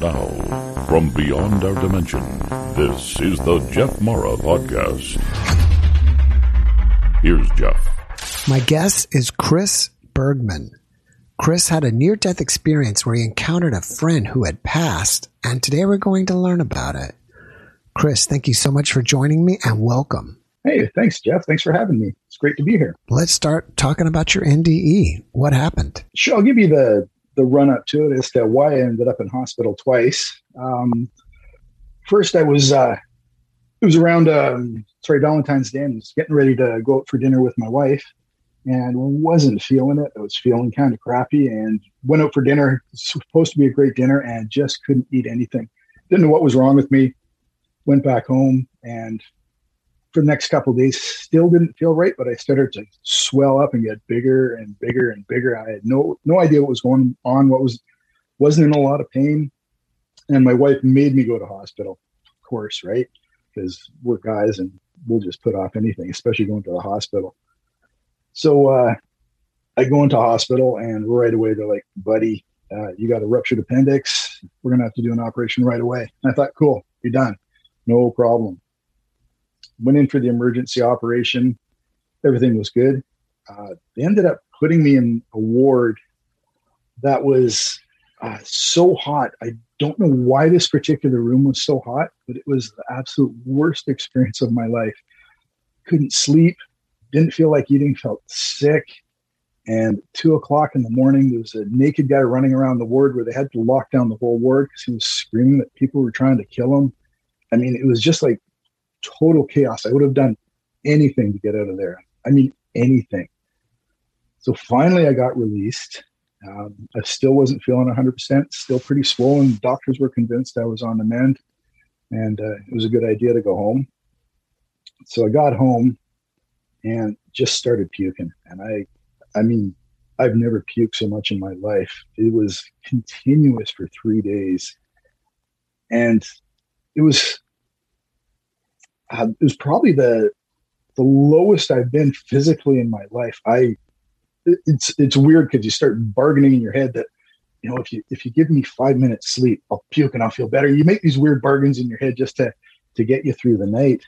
now, from beyond our dimension, this is the Jeff Mara Podcast. Here's Jeff. My guest is Chris Bergman. Chris had a near death experience where he encountered a friend who had passed, and today we're going to learn about it. Chris, thank you so much for joining me and welcome. Hey, thanks, Jeff. Thanks for having me. It's great to be here. Let's start talking about your NDE. What happened? Sure, I'll give you the the run up to it as to why I ended up in hospital twice. Um, first, I was uh, it was around um, sorry Valentine's Day. I was getting ready to go out for dinner with my wife, and wasn't feeling it. I was feeling kind of crappy, and went out for dinner. supposed to be a great dinner, and just couldn't eat anything. Didn't know what was wrong with me. Went back home and for the next couple days still didn't feel right but i started to swell up and get bigger and bigger and bigger. I had no no idea what was going on what was wasn't in a lot of pain. And my wife made me go to hospital of course right? Because we're guys and we'll just put off anything especially going to the hospital. So uh, i go into hospital and right away they're like buddy uh, you got a ruptured appendix. We're gonna have to do an operation right away. And i thought cool you're done. No problem went in for the emergency operation. Everything was good. Uh, they ended up putting me in a ward that was uh, so hot. I don't know why this particular room was so hot, but it was the absolute worst experience of my life. Couldn't sleep, didn't feel like eating, felt sick. And two o'clock in the morning, there was a naked guy running around the ward where they had to lock down the whole ward because he was screaming that people were trying to kill him. I mean, it was just like total chaos. I would have done anything to get out of there. I mean, anything. So finally, I got released. Um, I still wasn't feeling 100%, still pretty swollen. Doctors were convinced I was on the mend, and uh, it was a good idea to go home. So I got home and just started puking. And I, I mean, I've never puked so much in my life. It was continuous for three days. And it was uh, it was probably the the lowest I've been physically in my life. I it's it's weird because you start bargaining in your head that you know if you if you give me five minutes sleep, I'll puke and I'll feel better. You make these weird bargains in your head just to to get you through the night,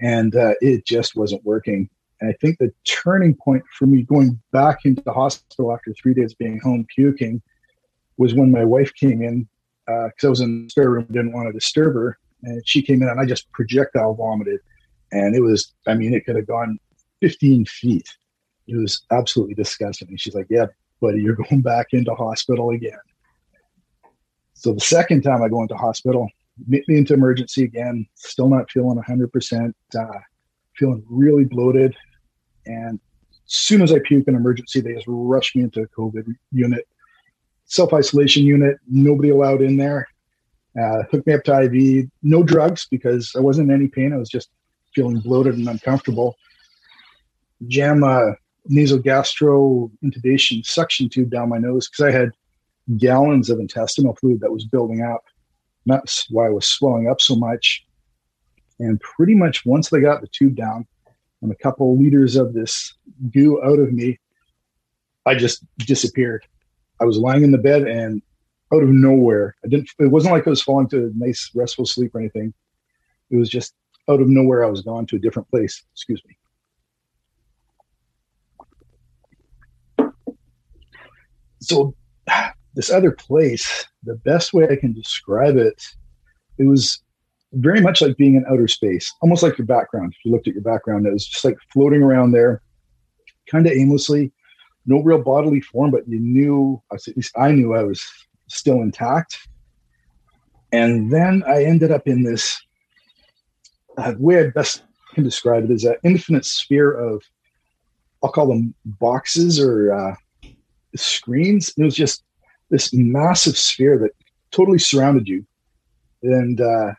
and uh, it just wasn't working. And I think the turning point for me going back into the hospital after three days being home puking was when my wife came in because uh, I was in the spare room, didn't want to disturb her, and she came in and I just projectile vomited. And it was, I mean, it could have gone 15 feet. It was absolutely disgusting. And she's like, Yeah, buddy, you're going back into hospital again. So the second time I go into hospital, me into emergency again, still not feeling 100%, uh, feeling really bloated. And as soon as I puke in emergency, they just rush me into a COVID unit, self isolation unit, nobody allowed in there uh, hooked me up to IV. No drugs because I wasn't in any pain. I was just feeling bloated and uncomfortable. Jam a nasogastro intubation suction tube down my nose because I had gallons of intestinal fluid that was building up. that's why I was swelling up so much. And pretty much once they got the tube down and a couple liters of this goo out of me, I just disappeared. I was lying in the bed and out of nowhere. I didn't. It wasn't like I was falling to a nice restful sleep or anything. It was just out of nowhere. I was gone to a different place. Excuse me. So, this other place, the best way I can describe it, it was very much like being in outer space, almost like your background. If you looked at your background, it was just like floating around there, kind of aimlessly, no real bodily form, but you knew, at least I knew I was still intact. And then I ended up in this uh, way I best can describe it is an infinite sphere of, I'll call them boxes or uh, screens. It was just this massive sphere that totally surrounded you. And uh,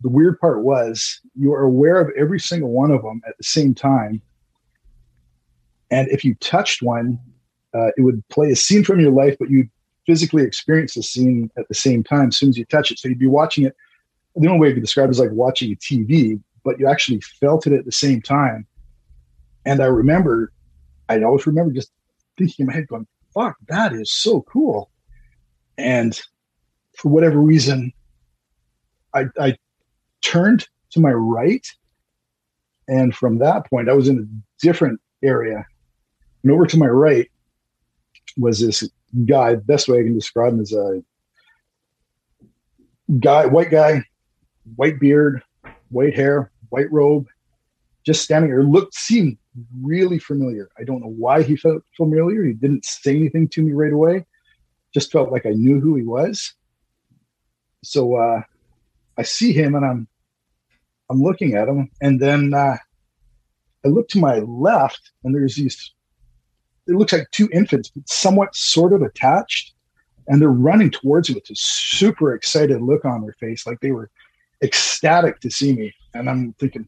the weird part was you are aware of every single one of them at the same time. And if you touched one, uh, it would play a scene from your life, but you'd physically experience the scene at the same time as soon as you touch it. So you'd be watching it. The only way to describe it is like watching a TV, but you actually felt it at the same time. And I remember, I always remember just thinking in my head, going, fuck, that is so cool. And for whatever reason, I, I turned to my right. And from that point, I was in a different area. And over to my right was this guy. Best way I can describe him is a guy, white guy, white beard, white hair, white robe, just standing there. Looked, seemed really familiar. I don't know why he felt familiar. He didn't say anything to me right away. Just felt like I knew who he was. So uh, I see him and I'm I'm looking at him, and then uh, I look to my left, and there's these. It looks like two infants, but somewhat sort of attached, and they're running towards me with this super excited look on their face, like they were ecstatic to see me. And I'm thinking,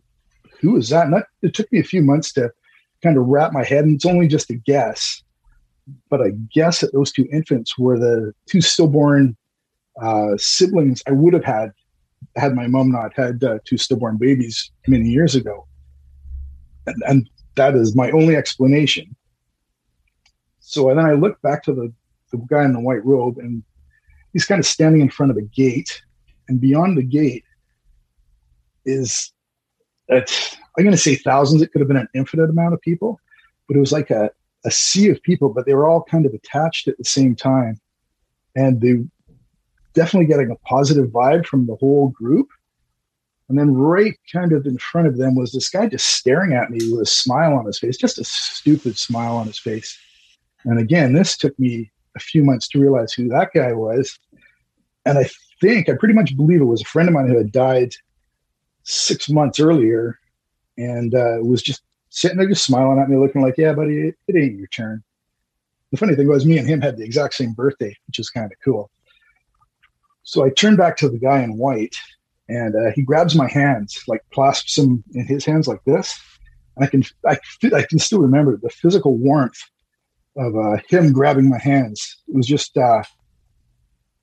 who is that? And that, it took me a few months to kind of wrap my head, and it's only just a guess. But I guess that those two infants were the two stillborn uh, siblings I would have had had my mom not had uh, two stillborn babies many years ago. And, and, that is my only explanation. So then I look back to the, the guy in the white robe, and he's kind of standing in front of a gate. And beyond the gate is, I'm going to say thousands. It could have been an infinite amount of people, but it was like a, a sea of people, but they were all kind of attached at the same time. And they definitely getting a positive vibe from the whole group. And then right kind of in front of them was this guy just staring at me with a smile on his face, just a stupid smile on his face. And again, this took me a few months to realize who that guy was. And I think, I pretty much believe it was a friend of mine who had died six months earlier and uh, was just sitting there just smiling at me, looking like, yeah, buddy, it, it ain't your turn. The funny thing was, me and him had the exact same birthday, which is kind of cool. So I turn back to the guy in white, and uh, he grabs my hands, like clasps them in his hands like this. And I can I, I can still remember the physical warmth of uh, him grabbing my hands. It was just uh,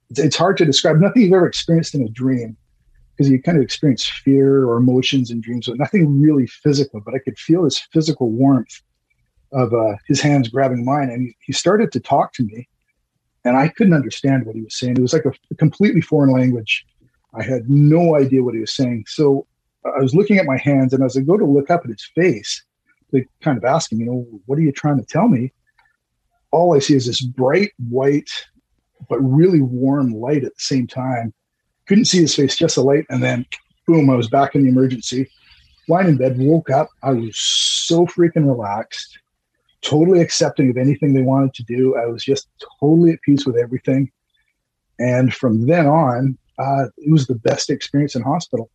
it's, hard to describe. Nothing you've ever experienced in a dream, because you kind of experience fear or emotions in dreams, but nothing really physical. But I could feel his physical warmth of uh, his hands grabbing mine, and he, started to talk to me and I couldn't understand what he was saying. It was like a, a completely foreign language. I had no idea what he was saying. So I was looking at my hands, and as I go to look up at his face, to kind of ask him, you know, what are you trying to tell me? All I see is this bright white, but really warm light at the same time. Couldn't see his face, just a light, and then boom, I was back in the emergency. Lying in bed, woke up. I was so freaking relaxed totally accepting of anything they wanted to do. I was just totally at peace with everything. And from then on, uh, it was the best experience in hospital.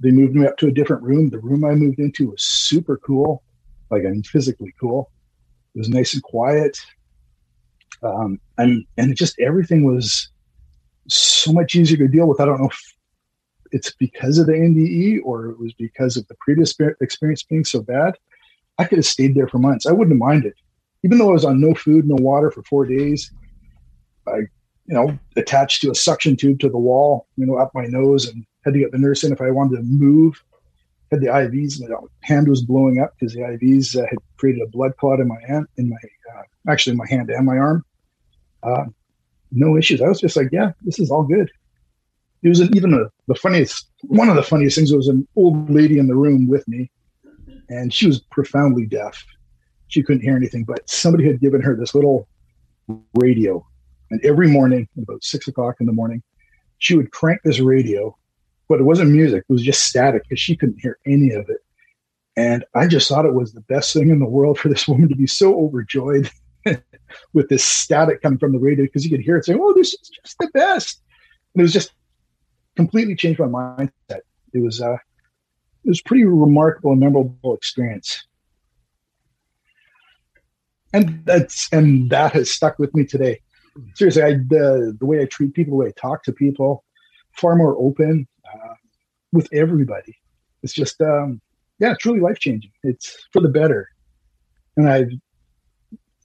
They moved me up to a different room. The room I moved into was super cool, like I mean, physically cool. It was nice and quiet. Um, and and just everything was so much easier to deal with. I don't know if it's because of the NDE or it was because of the previous experience being so bad I could have stayed there for months. I wouldn't have minded. Even though I was on no food, no water for four days, I, you know, attached to a suction tube to the wall, you know, up my nose and had to get the nurse in if I wanted to move. Had the IVs, and my hand was blowing up because the IVs uh, had created a blood clot in my hand, in my uh, actually in my hand and my arm. Uh, no issues. I was just like, yeah, this is all good. It was an, even a, the funniest, one of the funniest things was an old lady in the room with me and she was profoundly deaf. She couldn't hear anything, but somebody had given her this little radio. And every morning, about six o'clock in the morning, she would crank this radio, but it wasn't music, it was just static because she couldn't hear any of it. And I just thought it was the best thing in the world for this woman to be so overjoyed with this static coming from the radio because you could hear it saying, Oh, this is just the best. And it was just completely changed my mindset. It was uh, it was pretty remarkable and memorable experience. And that's and that has stuck with me today. Seriously, I the the way I treat people, the way I talk to people, far more open with everybody. It's just um, yeah, truly life changing. It's for the better, and I've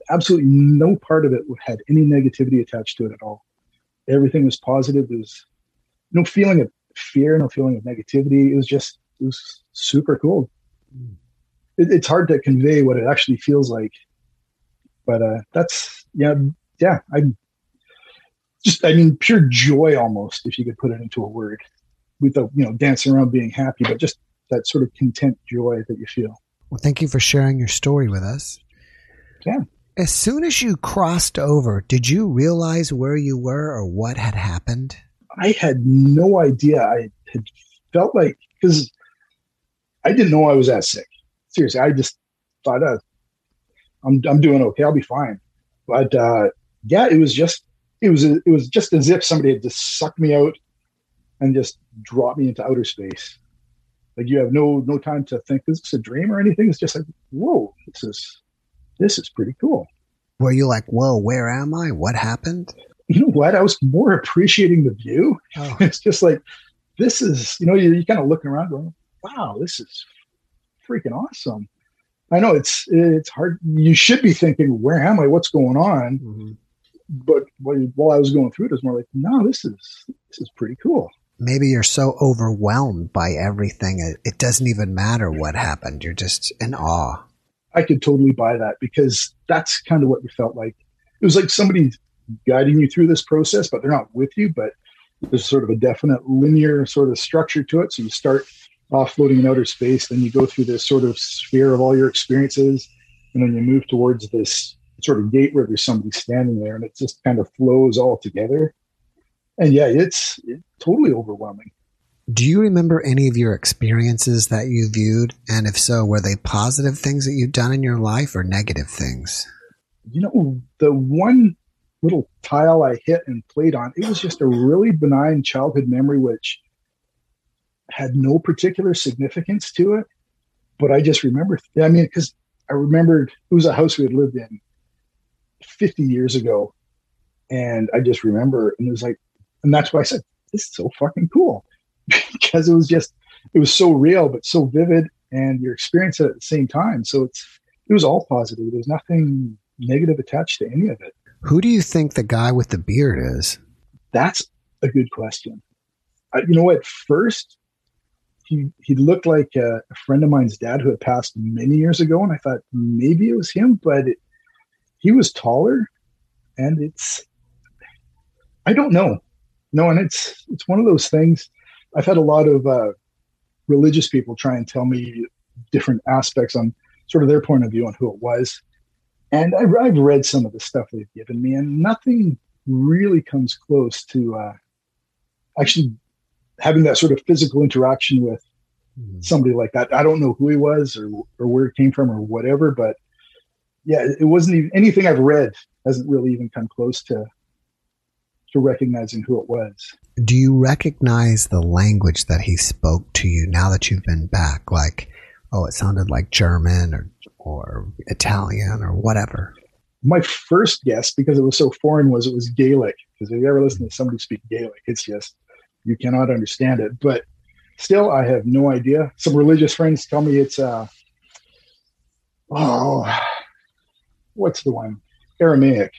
absolutely no part of it had any negativity attached to it at all. Everything was positive. There was no feeling of fear, no feeling of negativity. It was just it was super cool. It, it's hard to convey what it actually feels like, but uh, that's yeah, yeah. I just I mean pure joy almost, if you could put it into a word, without you know dancing around being happy, but just that sort of content joy that you feel. Well, thank you for sharing your story with us. Yeah. As soon as you crossed over, did you realize where you were or what had happened? I had no idea. I had felt like because I didn't know I was that sick. Seriously, I just thought, uh, I'm I'm doing okay. I'll be fine. But uh, yeah, it was just it was it was just as if somebody had just sucked me out and just dropped me into outer space. Like you have no no time to think this is a dream or anything. It's just like whoa, this is this is pretty cool. Were you like, whoa, where am I? What happened? You know what? I was more appreciating the view. Oh. It's just like this is you know you you kind of looking around going, wow, this is freaking awesome. I know it's it's hard. You should be thinking, where am I? What's going on? Mm-hmm. But while I was going through it, it was more like, no, this is this is pretty cool. Maybe you're so overwhelmed by everything, it, doesn't even matter what happened. You're just in awe. I could totally buy that because that's kind of what we felt like. It was like somebody guiding you through this process, but they're not with you. But there's sort of a definite linear sort of structure to it. So you start offloading in outer space. Then you go through this sort of sphere of all your experiences, and then you move towards this sort of gate where there's somebody standing there, and it just kind of flows all together. And yeah, it's, it's totally overwhelming. Do you remember any of your experiences that you viewed? And if so, were they positive things that you've done in your life or negative things? You know, the one little tile I hit and played on, it was just a really benign childhood memory, which had no particular significance to it. But I just remember, I mean, because I remembered it was a house we had lived in 50 years ago. And I just remember, and it was like, and that's why I said, this is so fucking cool because it was just, it was so real, but so vivid and you're experiencing it at the same time. So it's, it was all positive. There's nothing negative attached to any of it. Who do you think the guy with the beard is? That's a good question. I, you know, at first he he looked like a, a, friend of mine's dad who had passed many years ago, and I thought maybe it was him, but it, he was taller, and it's I don't know, no, and it's it's one of those things. I've had a lot of uh, religious people try and tell me different aspects on sort of their point of view on who it was, and I've, I've read some of the stuff they've given me, and nothing really comes close to uh, actually having that sort of physical interaction with mm-hmm. somebody like that. I don't know who he was or or where it came from or whatever, but yeah, it wasn't even anything I've read hasn't really even come close to to recognizing who it was. Do you recognize the language that he spoke to you now that you've been back? Like, oh, it sounded like German or or Italian or whatever. My first guess, because it was so foreign, was it was Gaelic. Because if you ever listen to somebody speak Gaelic, it's just you cannot understand it. But still, I have no idea. Some religious friends tell me it's uh oh, what's the one Aramaic.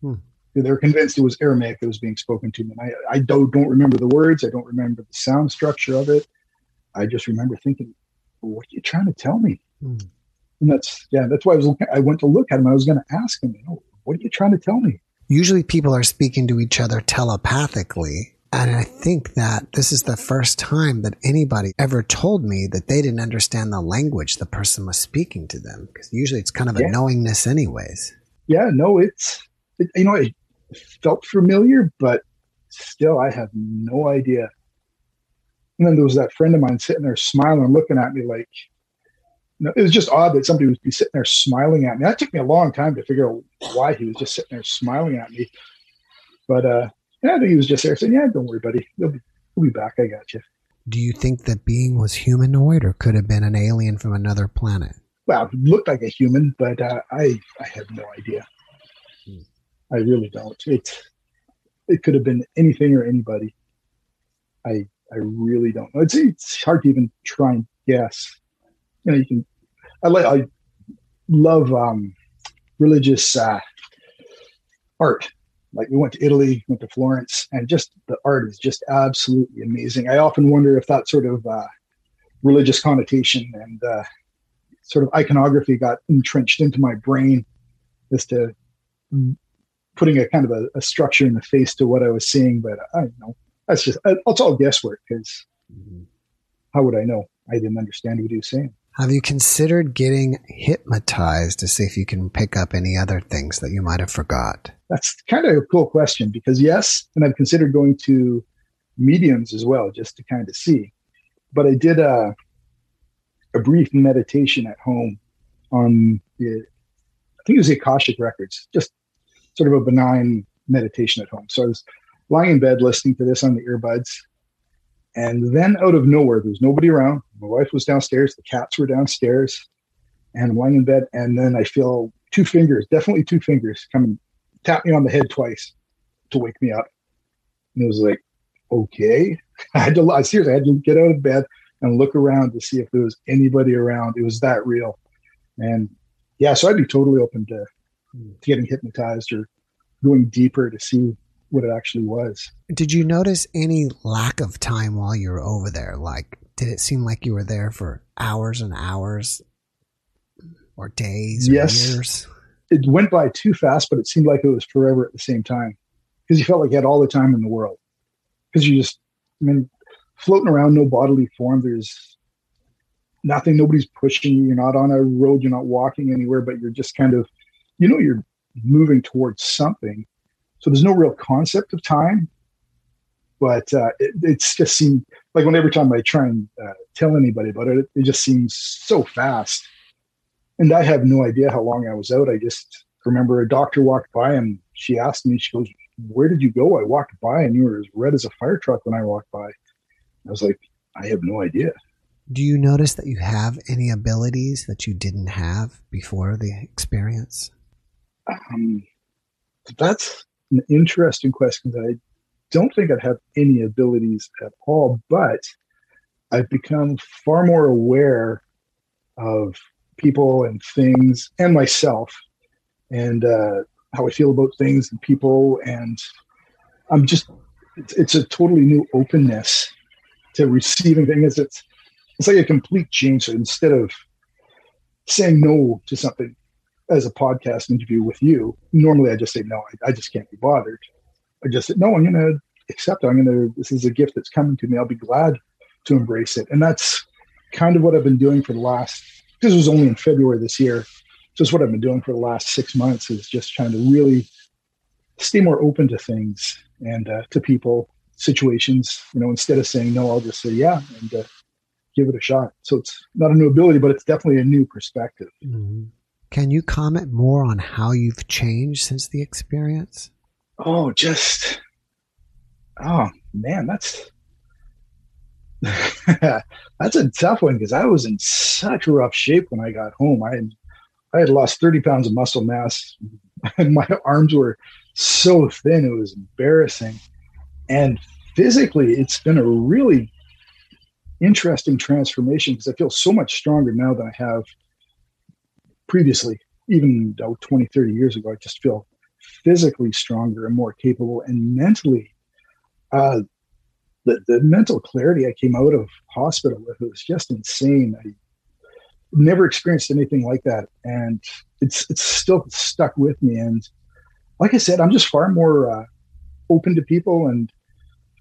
Hmm. They're convinced it was Aramaic that was being spoken to me. And I, I don't, don't remember the words. I don't remember the sound structure of it. I just remember thinking, what are you trying to tell me? Hmm. And that's, yeah, that's why I was looking, I went to look at him. I was going to ask him, you know, what are you trying to tell me? Usually people are speaking to each other telepathically. And I think that this is the first time that anybody ever told me that they didn't understand the language the person was speaking to them. Because usually it's kind of yeah. a knowingness, anyways. Yeah, no, it's, it, you know, it felt familiar, but still I have no idea. And then there was that friend of mine sitting there smiling, looking at me like, you know, it was just odd that somebody would be sitting there smiling at me. That took me a long time to figure out why he was just sitting there smiling at me. But uh, yeah, I think he was just there saying, "Yeah, don't worry, buddy. He'll be, he'll be back. I got you." Do you think that being was humanoid, or could have been an alien from another planet? Well, it looked like a human, but uh, I I have no idea. Hmm. I really don't. It it could have been anything or anybody. I I really don't know. It's it's hard to even try and guess. You know, you can. I like I love um, religious uh, art like we went to Italy, went to Florence, and just the art is just absolutely amazing. I often wonder if that sort of uh, religious connotation and uh, sort of iconography got entrenched into my brain as to putting a kind of a, a, structure in the face to what I was seeing. But I don't know. That's just it's all guesswork because mm-hmm. how would I know? I didn't understand what he was saying. Have you considered getting hypnotized to see if you can pick up any other things that you might have forgot? That's kind of a cool question because yes, and I've considered going to mediums as well just to kind of see. But I did a a brief meditation at home on the I think it was the Akashic Records, just sort of a benign meditation at home. So I was lying in bed listening to this on the earbuds. And then out of nowhere, there was nobody around. My wife was downstairs, the cats were downstairs, and I'm lying in bed. And then I feel two fingers, definitely two fingers, come and tap me on the head twice to wake me up. And it was like, okay. I had to, I seriously, I had to get out of bed and look around to see if there was anybody around. It was that real. And yeah, so I'd be totally open to getting hypnotized or going deeper to see what it actually was. Did you notice any lack of time while you were over there? Like, did it seem like you were there for hours and hours or days or yes. years? It went by too fast, but it seemed like it was forever at the same time because you felt like you had all the time in the world. Because you just, I mean, floating around, no bodily form. There's nothing, nobody's pushing you. You're not on a road, you're not walking anywhere, but you're just kind of, you know, you're moving towards something so there's no real concept of time, but uh, it, it's just seemed like when every time I try and uh, tell anybody about it, it just seems so fast. And I have no idea how long I was out. I just remember a doctor walked by and she asked me, she goes, Where did you go? I walked by and you were as red as a fire truck when I walked by. I was like, I have no idea. Do you notice that you have any abilities that you didn't have before the experience? Um, that's an interesting question I don't think I'd have any abilities at all, but I've become far more aware of people and things and myself and uh, how I feel about things and people. And I'm just, it's, it's a totally new openness to receiving things. It's, it's like a complete change. So instead of saying no to something, as a podcast interview with you, normally I just say, no, I, I just can't be bothered. I just said, no, I'm going to accept it. I'm going to, this is a gift that's coming to me. I'll be glad to embrace it. And that's kind of what I've been doing for the last, this was only in February this year. Just what I've been doing for the last six months is just trying to really stay more open to things and uh, to people, situations, you know, instead of saying no, I'll just say, yeah, and uh, give it a shot. So it's not a new ability, but it's definitely a new perspective. Mm-hmm. Can you comment more on how you've changed since the experience? Oh, just oh man, that's that's a tough one because I was in such rough shape when I got home. I had I had lost 30 pounds of muscle mass. My arms were so thin, it was embarrassing. And physically, it's been a really interesting transformation because I feel so much stronger now than I have previously, even though 20, 30 years ago, I just feel physically stronger and more capable and mentally. Uh, the, the mental clarity I came out of hospital with was just insane. I never experienced anything like that. And it's, it's still stuck with me. And like I said, I'm just far more uh, open to people. And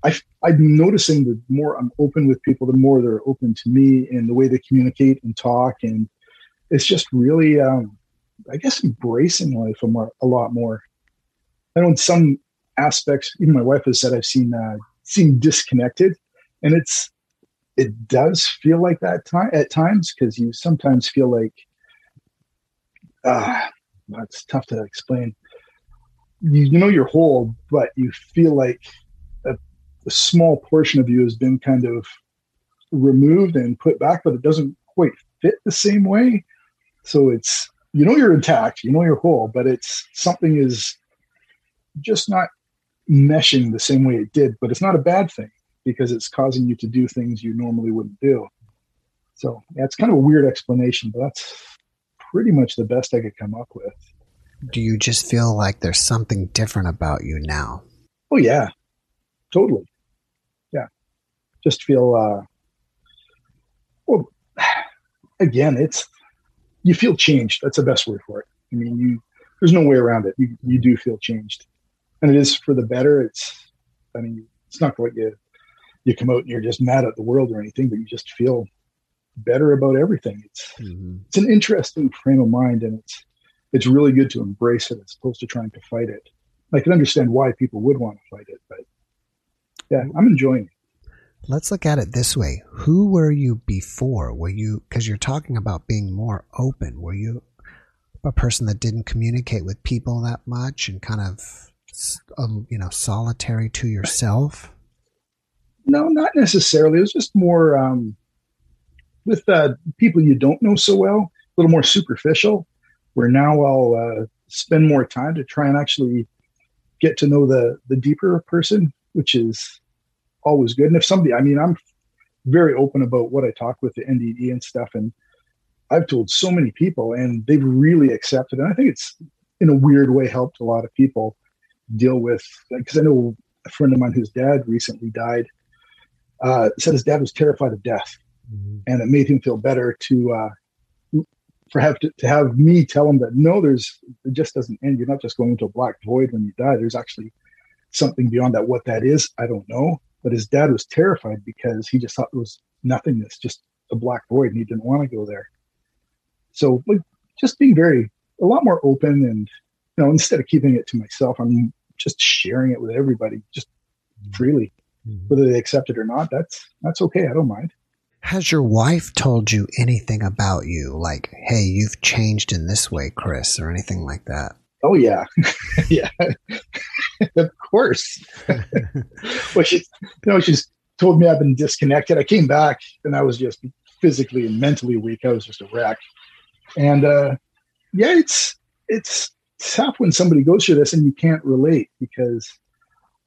I, I'm noticing the more I'm open with people, the more they're open to me and the way they communicate and talk. And it's just really, um, I guess, embracing life a, more, a lot more. I know in some aspects, even my wife has said I've seen uh, disconnected, and it's it does feel like that time at times because you sometimes feel like uh, it's tough to explain. You, you know you're whole, but you feel like a, a small portion of you has been kind of removed and put back, but it doesn't quite fit the same way. So it's you know you're intact, you know you're whole, but it's something is just not meshing the same way it did. But it's not a bad thing because it's causing you to do things you normally wouldn't do. So yeah, it's kind of a weird explanation, but that's pretty much the best I could come up with. Do you just feel like there's something different about you now? Oh yeah, totally. Yeah, just feel. uh Well, again, it's you feel changed. That's the best word for it. I mean, you there's no way around it. You you do feel changed, and it is for the better. It's I mean it's not what you you come out and you're just mad at the world or anything, but you just feel better about everything. It's mm-hmm. it's an interesting frame of mind, and it's it's really good to embrace it as opposed to trying to fight it. I can understand why people would want to fight it, but yeah, I'm enjoying it. Let's look at it this way. Who were you before? Were you, because you're talking about being more open, were you a person that didn't communicate with people that much and kind of, um, you know, solitary to yourself? No, not necessarily. It was just more um, with uh, people you don't know so well, a little more superficial. Where now I'll uh, spend more time to try and actually get to know the the deeper person, which is always good. And if somebody, I mean, I'm very open about what I talk with the NDE and stuff, and I've told so many people, and they've really accepted. And I think it's in a weird way helped a lot of people deal with because I know a friend of mine whose dad recently died uh, said his dad was terrified of death, mm-hmm. and it made him feel better to uh, for have to, to have me tell him that no, there's it just doesn't end. You're not just going into a black void when you die. There's actually something beyond that. What that is, I don't know. But his dad was terrified because he just thought it was nothingness, just a black void, and he didn't want to go there. So, like, just being very a lot more open, and you know, instead of keeping it to myself, I'm just sharing it with everybody, just mm-hmm. freely, mm-hmm. whether they accept it or not. That's that's okay. I don't mind. Has your wife told you anything about you? Like, hey, you've changed in this way, Chris, or anything like that? Oh, yeah. yeah. of course. well, she, you know, she's told me I've been disconnected. I came back and I was just physically and mentally weak. I was just a wreck. And, uh, yeah, it's, it's tough when somebody goes through this and you can't relate because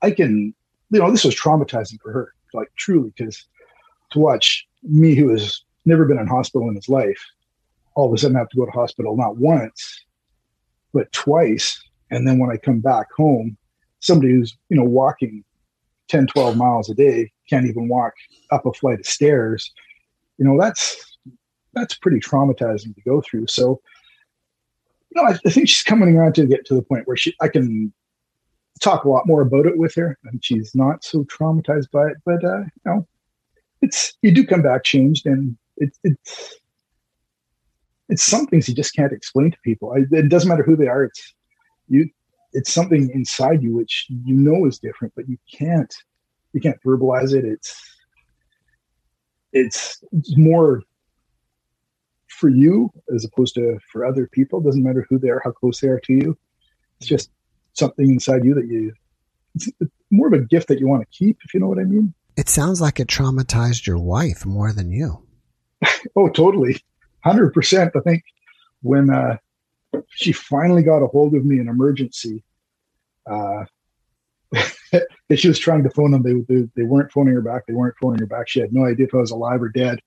I can, you know, this was traumatizing for her, like truly, because to watch me who has never been in hospital in his life all of a sudden have to go to hospital not once but twice and then when i come back home somebody who's you know walking 10 12 miles a day can't even walk up a flight of stairs you know that's that's pretty traumatizing to go through so you know I, I think she's coming around to get to the point where she i can talk a lot more about it with her and she's not so traumatized by it but uh you know it's you do come back changed, and it, it's it's some things you just can't explain to people. I, it doesn't matter who they are. It's you. It's something inside you which you know is different, but you can't you can't verbalize it. It's it's, it's more for you as opposed to for other people. It doesn't matter who they are, how close they are to you. It's just something inside you that you. It's more of a gift that you want to keep, if you know what I mean. It sounds like it traumatized your wife more than you. oh, totally. 100%. I think when uh, she finally got a hold of me in emergency, uh, she was trying to phone them. They, they, they weren't phoning her back. They weren't phoning her back. She had no idea if I was alive or dead.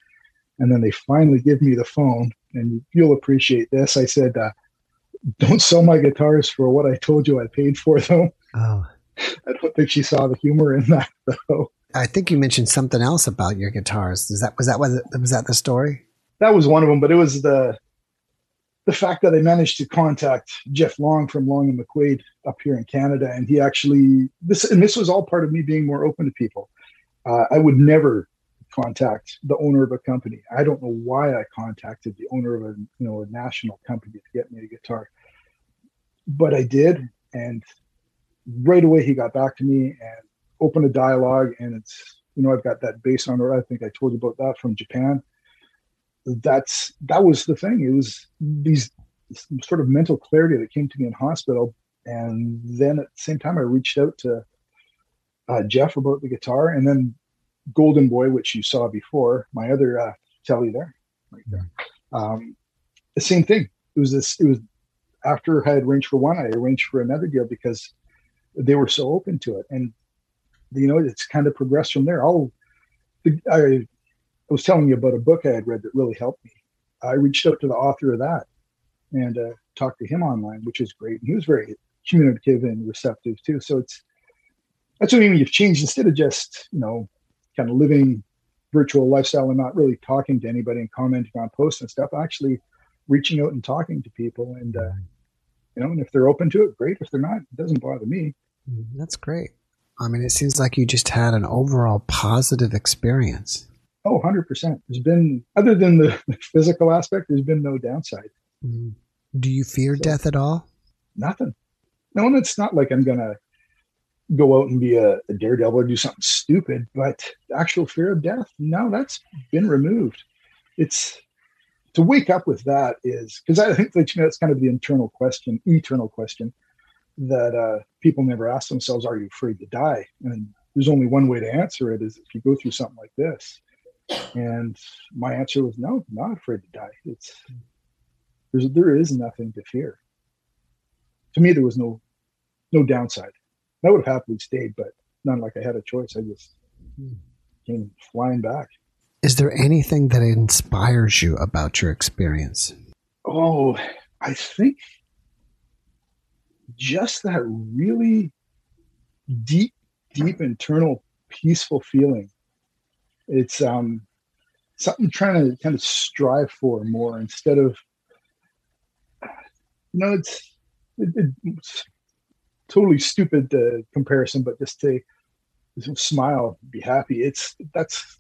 And then they finally give me the phone, and you'll appreciate this. I said, uh, "Don't sell my guitars for what I told you I paid for them." Oh. I don't think she saw the humor in that, though. I think you mentioned something else about your guitars. Is that was that was, was that the story? That was one of them, but it was the the fact that I managed to contact Jeff Long from Long and McQuade up here in Canada, and he actually this and this was all part of me being more open to people. Uh, I would never contact the owner of a company. I don't know why I contacted the owner of a you know a national company to get me a guitar, but I did, and right away he got back to me and opened a dialogue and it's you know i've got that bass on i think i told you about that from japan that's that was the thing. It was these sort of mental clarity that came to me in hospital. And then at the same time i reached out to uh, jeff about the guitar and then golden boy which you saw before my other uh, Tele there right there. Um, the same thing. It was this it was after i had arranged for one i arranged for another deal because they were so open to it. And you know, it's kind of progressed from there. I'll, I, I was telling you about a book I had read that really helped me. I reached out to the author of that and uh, talked to him online, which is great. And he was very communicative and receptive too. So it's that's what I mean. You've changed instead of just you know kind of living virtual lifestyle and not really talking to anybody and commenting on posts and stuff. Actually, reaching out and talking to people and uh, You know, and if they're open to it, great. If they're not, it doesn't bother me. Mm, that's great. I mean, it seems like you just had an overall positive experience. Oh, 100%. There's been, other than the physical aspect, there's been no downside. Mm. Do you fear so, death at all? Nothing. No, and it's not like I'm going to go out and be a, a, daredevil or do something stupid, but actual fear of death, no, that's been removed. It's to wake up with that is because I think that you know, that's kind of the internal question, eternal question that uh, people never ask themselves: Are you afraid to die? And there's only one way to answer it: is if you go through something like this. And my answer was no, not afraid to die. It's there's there is nothing to fear. To me, there was no no downside. I would have happily stayed, but not like I had a choice. I just came flying back. Is there anything that inspires you about your experience? Oh, I think just that really deep, deep internal peaceful feeling. It's um, something trying to kind of strive for more instead of, you know, it's, it, it's totally stupid uh, comparison, but just to smile, be happy. It's that's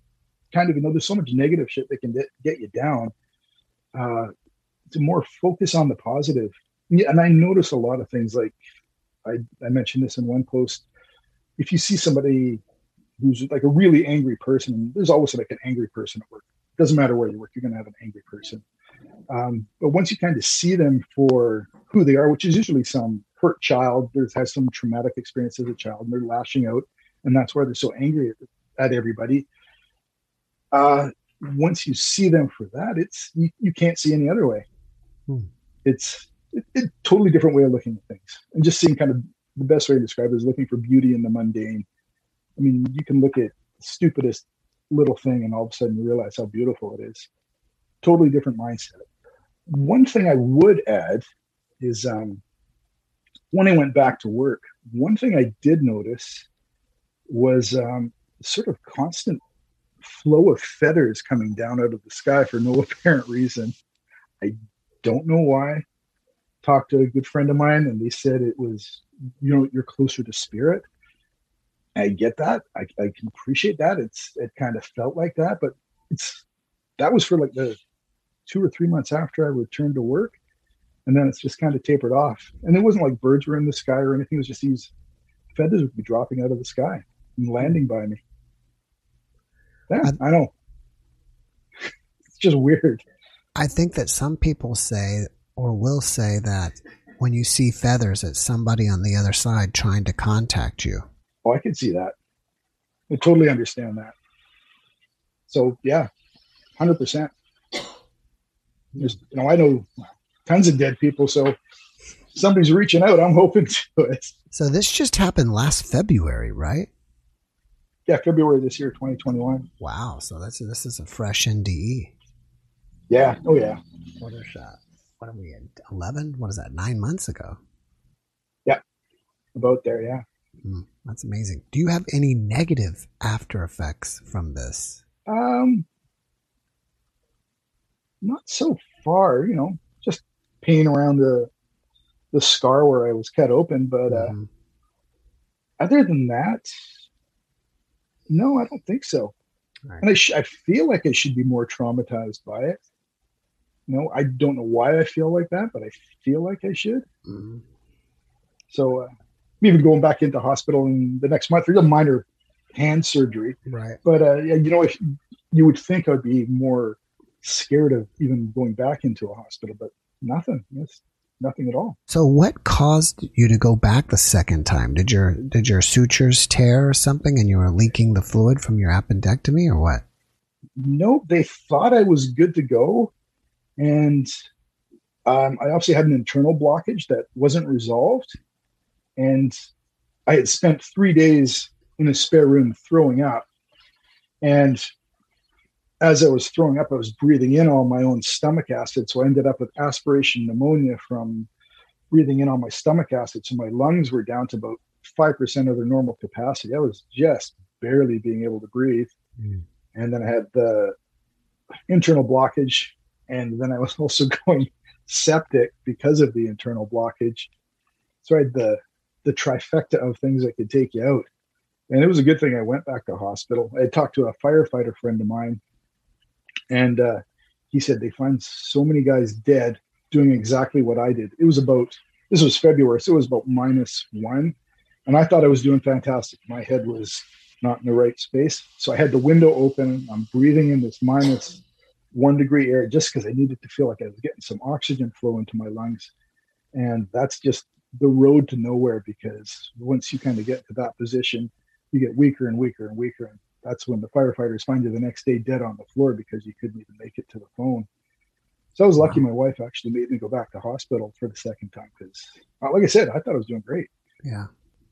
kind of you know there's so much negative shit that can get, get you down. Uh, to more focus on the positive, and I notice a lot of things like I, I mentioned this in one post. If you see somebody who's like a really angry person, there's always like an angry person at work. It Doesn't matter where you work, you're going to have an angry person. Um, but once you kind of see them for who they are, which is usually some hurt child that has some traumatic experience as a child, and they're lashing out, and that's why they're so angry at, at everybody. Uh, once you see them for that, it's you, you can't see any other way. Hmm. It's a totally different way of looking at things, and just seeing kind of the best way to describe it is looking for beauty in the mundane. I mean, you can look at the stupidest little thing, and all of a sudden realize how beautiful it is. Totally different mindset. One thing I would add is um, when I went back to work, one thing I did notice was um, sort of constant flow of feathers coming down out of the sky for no apparent reason. I don't know why. Talked to a good friend of mine, and they said it was, you know, you're closer to spirit. I get that. I, I can appreciate that. It's it kind of felt like that, but it's that was for like the two or three months after I returned to work and then it's just kind of tapered off. And it wasn't like birds were in the sky or anything. It was just these feathers would be dropping out of the sky and landing by me. Yeah, I, I know. it's just weird. I think that some people say or will say that when you see feathers, it's somebody on the other side trying to contact you. Oh, I can see that. I totally understand that. So yeah, hundred percent. Just you know, I know tons of dead people. So somebody's reaching out. I'm hoping to it. So this just happened last February, right? Yeah, February this year, 2021. Wow. So that's this is a fresh NDE. Yeah. Oh yeah. What is that? What are we at? 11? What is that? Nine months ago. Yeah. About there. Yeah. Mm, that's amazing. Do you have any negative after effects from this? Um, not so far. You know, just pain around the the scar where I was cut open. But uh, mm-hmm. other than that, no, I don't think so. Right. And I, sh- I feel like I should be more traumatized by it. You know, I don't know why I feel like that, but I feel like I should. Mm-hmm. So, uh, even going back into hospital in the next month, there's a minor hand surgery. Right. But, uh, you know, if, you would think I'd be more scared of even going back into a hospital, but nothing. It's nothing at all. So what caused you to go back the second time? Did your did your sutures tear or something and you were leaking the fluid from your appendectomy or what? Nope. They thought I was good to go. And um, I obviously had an internal blockage that wasn't resolved. And I had spent three days in a spare room throwing up. And as I was throwing up, I was breathing in all my own stomach acid. So I ended up with aspiration pneumonia from breathing in all my stomach acid. So my lungs were down to about 5% of their normal capacity. I was just barely being able to breathe. Mm. And then I had the internal blockage. And then I was also going septic because of the internal blockage. So I had the the trifecta of things that could take you out. And it was a good thing I went back to hospital. I talked to a firefighter friend of mine, and uh, he said they find so many guys dead doing exactly what I did. It was about this was February, so it was about minus one, and I thought I was doing fantastic. My head was not in the right space, so I had the window open. I'm breathing in this minus one degree air just because I needed to feel like I was getting some oxygen flow into my lungs, and that's just the road to nowhere because once you kind of get to that position, you get weaker and weaker and weaker, and that's when the firefighters find you the next day dead on the floor because you couldn't even make it to the phone. So I was lucky my wife actually made me go back to hospital for the second time because, uh, like I said, I thought I was doing great. Yeah.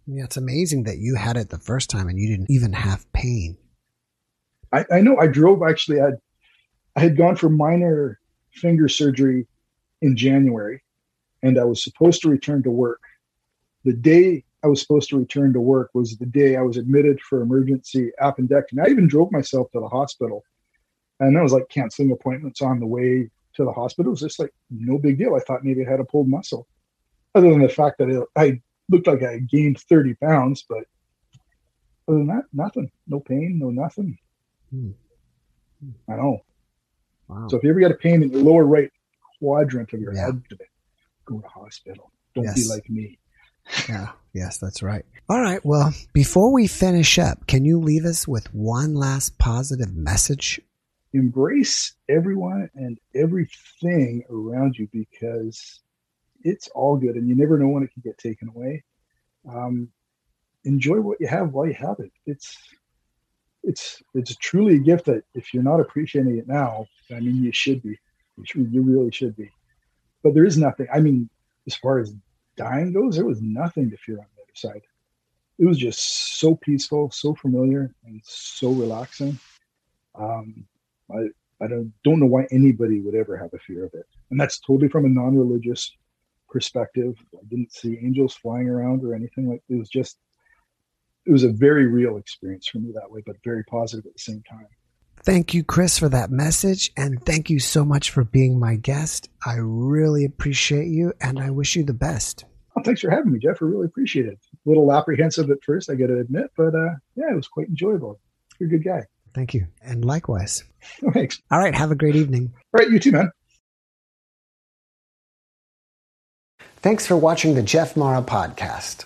Yeah, it's amazing that you had it the first time and you didn't even have pain. I, I know I drove actually, I had, I had gone for minor finger surgery in January and I was supposed to return to work. The day I was supposed to return to work was the day I was admitted for emergency appendectomy. I even drove myself to the hospital and I was like canceling appointments on the way to the hospital. It was just like no big deal. I thought maybe I had a pulled muscle, other than the fact that it, I looked like I gained 30 pounds, but other than that, nothing. No pain, no nothing. Hmm. I know. Wow. So if you ever got a pain in the lower right quadrant of your yeah. head, go to hospital. Don't yes. be like me. yeah, yes, that's right. All right. Well, before we finish up, can you leave us with one last positive message? Embrace everyone and everything around you because it's all good and you never know when it can get taken away. Um, enjoy what you have while you have it. It's it's it's truly a gift that if you're not appreciating it now, I mean you should be. You, you really should be. But there is nothing. I mean, as far as dying goes, there was nothing to fear on the other side. It was just so peaceful, so familiar, and so relaxing. Um, I I don't don't know why anybody would ever have a fear of it, and that's totally from a non-religious perspective. I didn't see angels flying around or anything like. It was just it was a very real experience for me that way, but very positive at the same time. Thank you, Chris, for that message. And thank you so much for being my guest. I really appreciate you and I wish you the best. Well, thanks for having me, Jeff. I really appreciate it. A little apprehensive at first, I got to admit, but uh, yeah, it was quite enjoyable. You're a good guy. Thank you. And likewise. Thanks. All right. Have a great evening. All right. You too, man. Thanks for watching the Jeff Mara podcast.